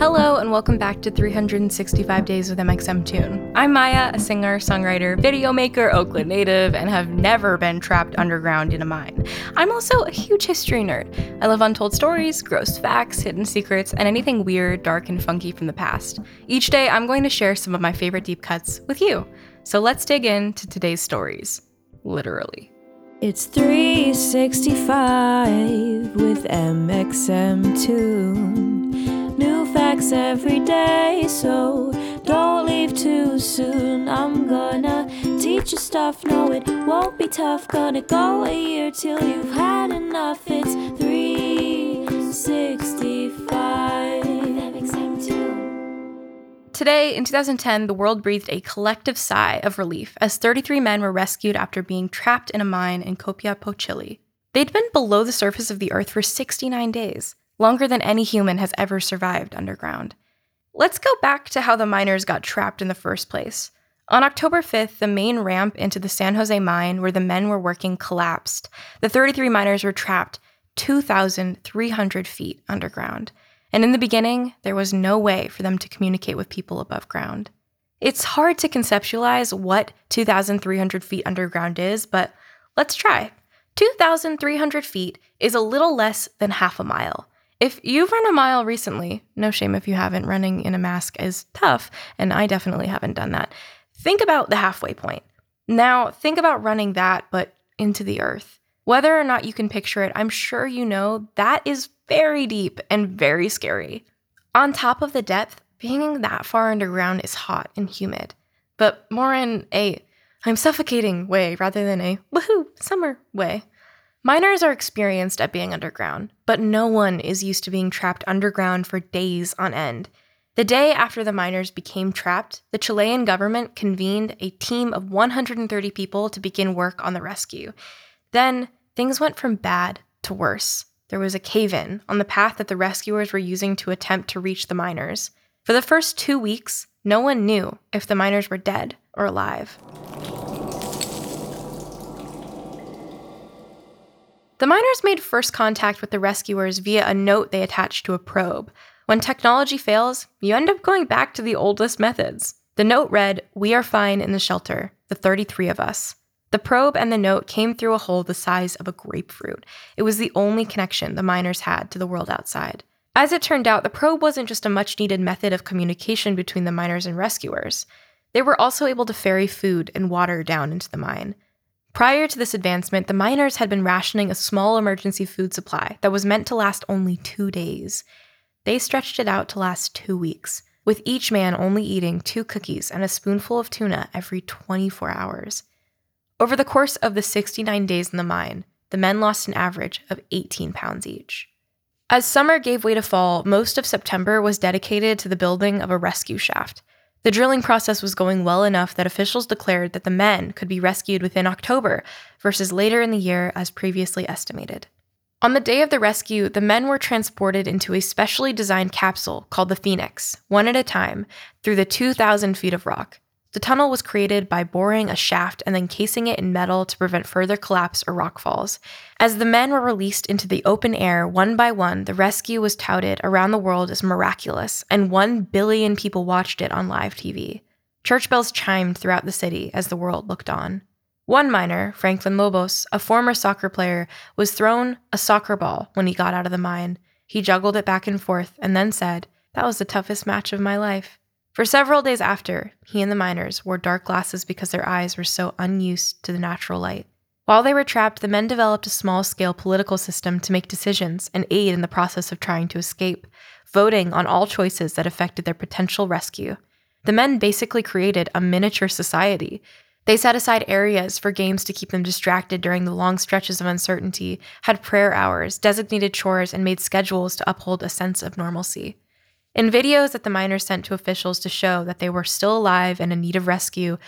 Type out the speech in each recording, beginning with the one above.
Hello, and welcome back to 365 Days with mxmtoon. I'm Maya, a singer, songwriter, video maker, Oakland native, and have never been trapped underground in a mine. I'm also a huge history nerd. I love untold stories, gross facts, hidden secrets, and anything weird, dark, and funky from the past. Each day, I'm going to share some of my favorite deep cuts with you. So let's dig into today's stories. Literally. It's 365 with mxmtoon. New facts every day, so don't leave too soon. I'm gonna teach you stuff, no, it won't be tough. Gonna go a year till you've had enough. It's 365. Today, in 2010, the world breathed a collective sigh of relief as 33 men were rescued after being trapped in a mine in Copiapó, Chile. They'd been below the surface of the earth for 69 days longer than any human has ever survived underground. Let's go back to how the miners got trapped in the first place. On October 5th, the main ramp into the San Jose mine where the men were working collapsed. The 33 miners were trapped 2,300 feet underground. And in the beginning, there was no way for them to communicate with people above ground. It's hard to conceptualize what 2,300 feet underground is, but let's try. 2,300 feet is a little less than half a mile. If you've run a mile recently, no shame if you haven't, running in a mask is tough, and I definitely haven't done that. Think about the halfway point. Now, think about running that, but into the earth. Whether or not you can picture it, I'm sure you know that is very deep and very scary. On top of the depth, being that far underground is hot and humid, but more in a I'm suffocating way rather than a woohoo summer way. Miners are experienced at being underground, but no one is used to being trapped underground for days on end. The day after the miners became trapped, the Chilean government convened a team of 130 people to begin work on the rescue. Then things went from bad to worse. There was a cave in on the path that the rescuers were using to attempt to reach the miners. For the first two weeks, no one knew if the miners were dead or alive. The miners made first contact with the rescuers via a note they attached to a probe. When technology fails, you end up going back to the oldest methods. The note read, We are fine in the shelter, the 33 of us. The probe and the note came through a hole the size of a grapefruit. It was the only connection the miners had to the world outside. As it turned out, the probe wasn't just a much needed method of communication between the miners and rescuers. They were also able to ferry food and water down into the mine. Prior to this advancement, the miners had been rationing a small emergency food supply that was meant to last only two days. They stretched it out to last two weeks, with each man only eating two cookies and a spoonful of tuna every 24 hours. Over the course of the 69 days in the mine, the men lost an average of 18 pounds each. As summer gave way to fall, most of September was dedicated to the building of a rescue shaft. The drilling process was going well enough that officials declared that the men could be rescued within October versus later in the year as previously estimated. On the day of the rescue, the men were transported into a specially designed capsule called the Phoenix, one at a time, through the 2,000 feet of rock. The tunnel was created by boring a shaft and then casing it in metal to prevent further collapse or rockfalls. As the men were released into the open air one by one, the rescue was touted around the world as miraculous, and one billion people watched it on live TV. Church bells chimed throughout the city as the world looked on. One miner, Franklin Lobos, a former soccer player, was thrown a soccer ball when he got out of the mine. He juggled it back and forth and then said, That was the toughest match of my life. For several days after, he and the miners wore dark glasses because their eyes were so unused to the natural light. While they were trapped, the men developed a small scale political system to make decisions and aid in the process of trying to escape, voting on all choices that affected their potential rescue. The men basically created a miniature society. They set aside areas for games to keep them distracted during the long stretches of uncertainty, had prayer hours, designated chores, and made schedules to uphold a sense of normalcy. In videos that the miners sent to officials to show that they were still alive and in need of rescue,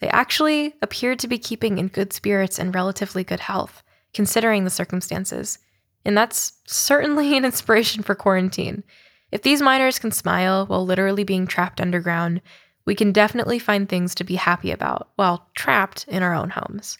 they actually appeared to be keeping in good spirits and relatively good health, considering the circumstances. And that's certainly an inspiration for quarantine. If these miners can smile while literally being trapped underground, we can definitely find things to be happy about while trapped in our own homes.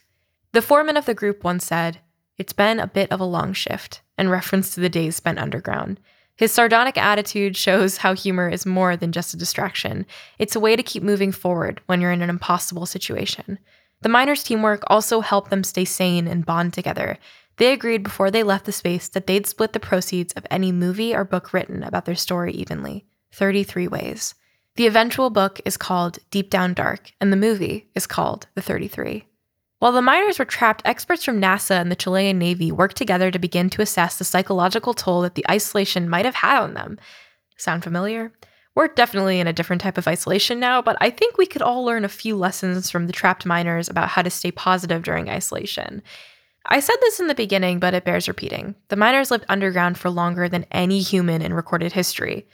The foreman of the group once said, It's been a bit of a long shift, in reference to the days spent underground. His sardonic attitude shows how humor is more than just a distraction. It's a way to keep moving forward when you're in an impossible situation. The miners' teamwork also helped them stay sane and bond together. They agreed before they left the space that they'd split the proceeds of any movie or book written about their story evenly 33 ways. The eventual book is called Deep Down Dark, and the movie is called The 33. While the miners were trapped, experts from NASA and the Chilean Navy worked together to begin to assess the psychological toll that the isolation might have had on them. Sound familiar? We're definitely in a different type of isolation now, but I think we could all learn a few lessons from the trapped miners about how to stay positive during isolation. I said this in the beginning, but it bears repeating. The miners lived underground for longer than any human in recorded history.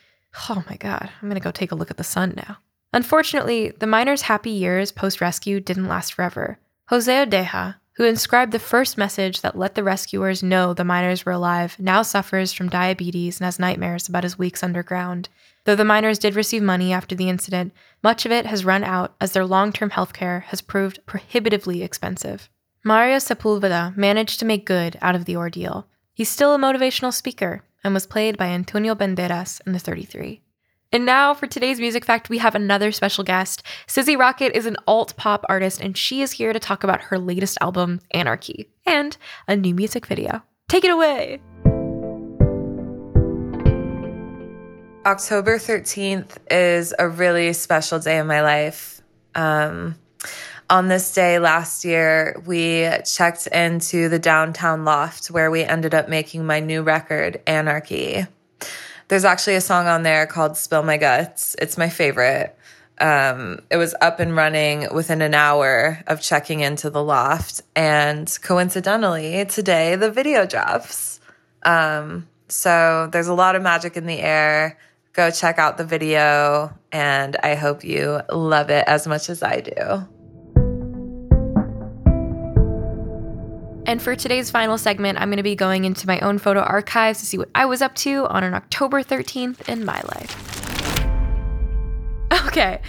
Oh my god, I'm gonna go take a look at the sun now. Unfortunately, the miners' happy years post rescue didn't last forever. Jose Ojeda, who inscribed the first message that let the rescuers know the miners were alive, now suffers from diabetes and has nightmares about his weeks underground. Though the miners did receive money after the incident, much of it has run out as their long term health care has proved prohibitively expensive. Mario Sepulveda managed to make good out of the ordeal. He's still a motivational speaker and was played by Antonio Banderas in the 33. And now for today's music fact, we have another special guest. Sizzy Rocket is an alt pop artist, and she is here to talk about her latest album, Anarchy, and a new music video. Take it away! October 13th is a really special day in my life. Um, on this day last year, we checked into the downtown loft where we ended up making my new record, Anarchy. There's actually a song on there called Spill My Guts. It's my favorite. Um, it was up and running within an hour of checking into the loft. And coincidentally, today the video drops. Um, so there's a lot of magic in the air. Go check out the video, and I hope you love it as much as I do. And for today's final segment, I'm going to be going into my own photo archives to see what I was up to on an October 13th in my life. Okay.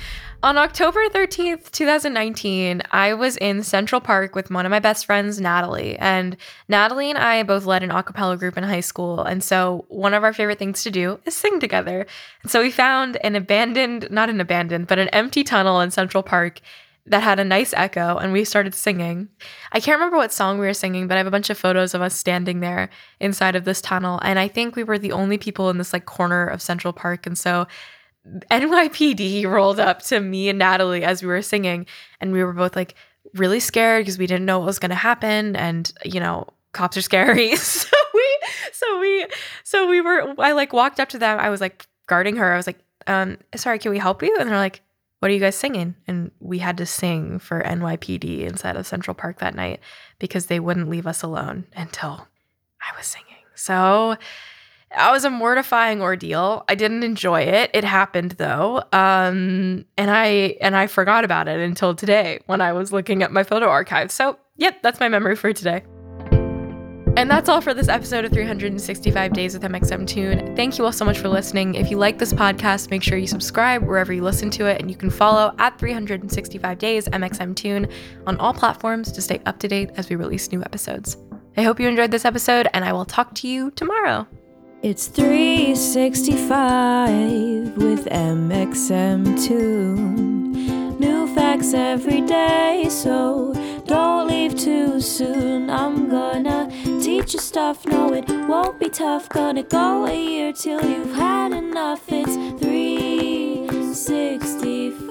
On October 13th, 2019, I was in Central Park with one of my best friends, Natalie. And Natalie and I both led an a cappella group in high school. And so one of our favorite things to do is sing together. And so we found an abandoned, not an abandoned, but an empty tunnel in Central Park that had a nice echo and we started singing. I can't remember what song we were singing, but I have a bunch of photos of us standing there inside of this tunnel. And I think we were the only people in this like corner of Central Park. And so NYPD rolled up to me and Natalie as we were singing. And we were both like really scared because we didn't know what was going to happen. And, you know, cops are scary. so we, so we, so we were, I like walked up to them. I was like guarding her. I was like, um, sorry, can we help you? And they're like, what are you guys singing? And we had to sing for NYPD inside of Central Park that night because they wouldn't leave us alone until I was singing. So that was a mortifying ordeal. I didn't enjoy it. It happened though. Um, and I and I forgot about it until today when I was looking at my photo archive. So, yep, that's my memory for today. And that's all for this episode of 365 Days with mxmtoon. Thank you all so much for listening. If you like this podcast, make sure you subscribe wherever you listen to it, and you can follow at 365 Days mxmtoon on all platforms to stay up to date as we release new episodes. I hope you enjoyed this episode, and I will talk to you tomorrow. It's 365 with mxmtoon. New facts every day, so don't leave too soon. I'm gonna your stuff. No, it won't be tough. Gonna go a year till you've had enough. It's 365.